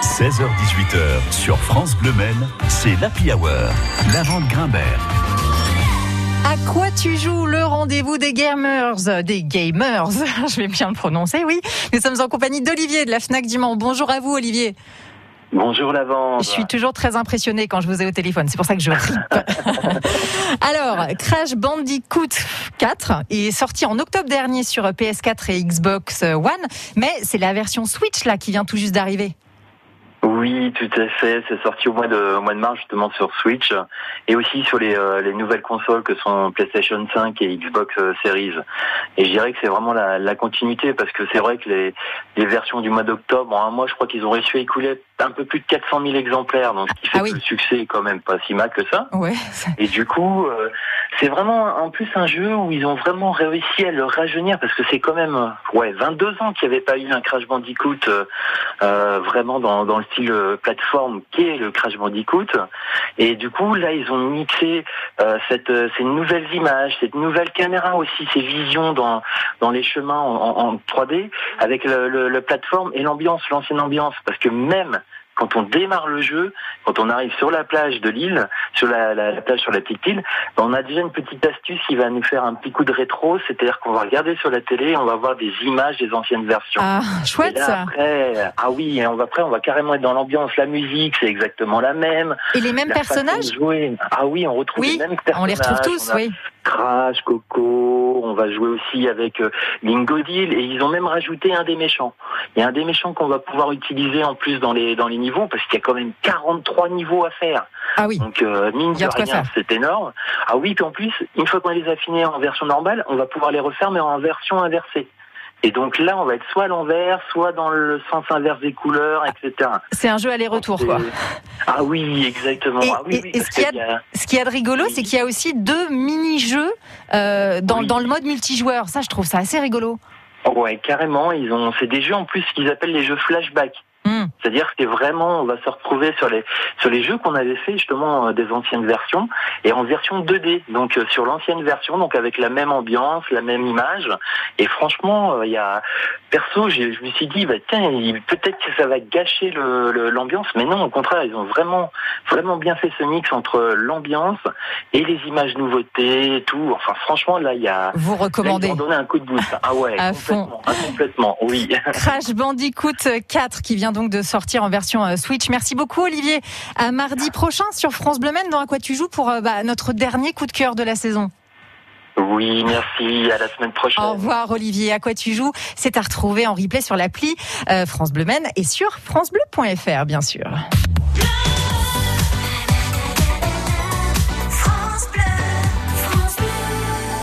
16h18h sur France Bleu Maine, c'est l'Happy Hour. La vente Grimbert. À quoi tu joues le rendez-vous des gamers Des gamers, je vais bien le prononcer, oui. Nous sommes en compagnie d'Olivier de la FNAC Diman. Bonjour à vous Olivier. Bonjour Lavande. Je suis toujours très impressionnée quand je vous ai au téléphone, c'est pour ça que je ripe. Alors, Crash Bandicoot 4 est sorti en octobre dernier sur PS4 et Xbox One, mais c'est la version Switch là qui vient tout juste d'arriver. Oui, tout à fait. C'est sorti au mois de au mois de mars justement sur Switch et aussi sur les, euh, les nouvelles consoles que sont PlayStation 5 et Xbox euh, Series. Et je dirais que c'est vraiment la, la, continuité parce que c'est vrai que les, les versions du mois d'octobre, en un mois, je crois qu'ils ont réussi à écouler un peu plus de 400 000 exemplaires, donc ce qui fait ah que le succès est quand même pas si mal que ça. Ouais. Et du coup, euh, c'est vraiment en plus un jeu où ils ont vraiment réussi à le rajeunir parce que c'est quand même ouais 22 ans qu'il n'y avait pas eu un Crash Bandicoot euh, vraiment dans, dans le style plateforme qu'est le Crash Bandicoot. Et du coup, là, ils ont mixé euh, cette, ces nouvelles images, cette nouvelle caméra aussi, ces visions dans, dans les chemins en, en 3D avec le, le, le plateforme et l'ambiance, l'ancienne ambiance. Parce que même quand on démarre le jeu, quand on arrive sur la plage de l'île, sur la, la, plage sur la petite île, ben, on a déjà une petite astuce qui va nous faire un petit coup de rétro, c'est-à-dire qu'on va regarder sur la télé, on va voir des images des anciennes versions. Ah, chouette ça. Après, ah oui, on va après on va carrément être dans l'ambiance, la musique c'est exactement la même. Et les mêmes personnages Ah oui, on retrouve les mêmes personnages. On les retrouve tous, oui. Crash, Coco, on va jouer aussi avec euh, Lingodil et ils ont même rajouté un des méchants. Il y a un des méchants qu'on va pouvoir utiliser en plus dans les dans les niveaux parce qu'il y a quand même 43 niveaux à faire. Ah oui. Donc euh, mine de rien, c'est énorme. Ah oui, puis en plus, une fois qu'on les a affinés en version normale, on va pouvoir les refaire mais en version inversée. Et donc là, on va être soit à l'envers, soit dans le sens inverse des couleurs, etc. C'est un jeu aller-retour, quoi. Ah oui, exactement. Et, ah oui, et, ce, qu'il a, y a de rigolo, c'est qu'il y a aussi deux mini-jeux euh, dans, dans le mode multijoueur. Ça, je trouve ça assez rigolo. Ouais, carrément. Ils ont, c'est des jeux en plus qu'ils appellent les jeux flashback. C'est-à-dire que vraiment, on va se retrouver sur les sur les jeux qu'on avait fait justement euh, des anciennes versions et en version 2D. Donc euh, sur l'ancienne version, donc avec la même ambiance, la même image. Et franchement, euh, il y a perso, je me suis dit, bah, tiens, peut-être que ça va gâcher l'ambiance, le, mais non, au contraire, ils ont vraiment vraiment bien fait ce mix entre l'ambiance et les images nouveautés, et tout. Enfin, franchement, là, il y a. Vous recommandez. donner un coup de boost. Ah ouais, à complètement, fond. Ah, complètement, oui. Crash Bandicoot 4 qui vient donc de sortir en version euh, Switch. Merci beaucoup Olivier. À mardi prochain sur France Bleu dans À quoi tu joues pour euh, bah, notre dernier coup de cœur de la saison? Oui, merci. À la semaine prochaine. Au revoir Olivier. À quoi tu joues? C'est à retrouver en replay sur l'appli euh, France Bleu et sur francebleu.fr bien sûr.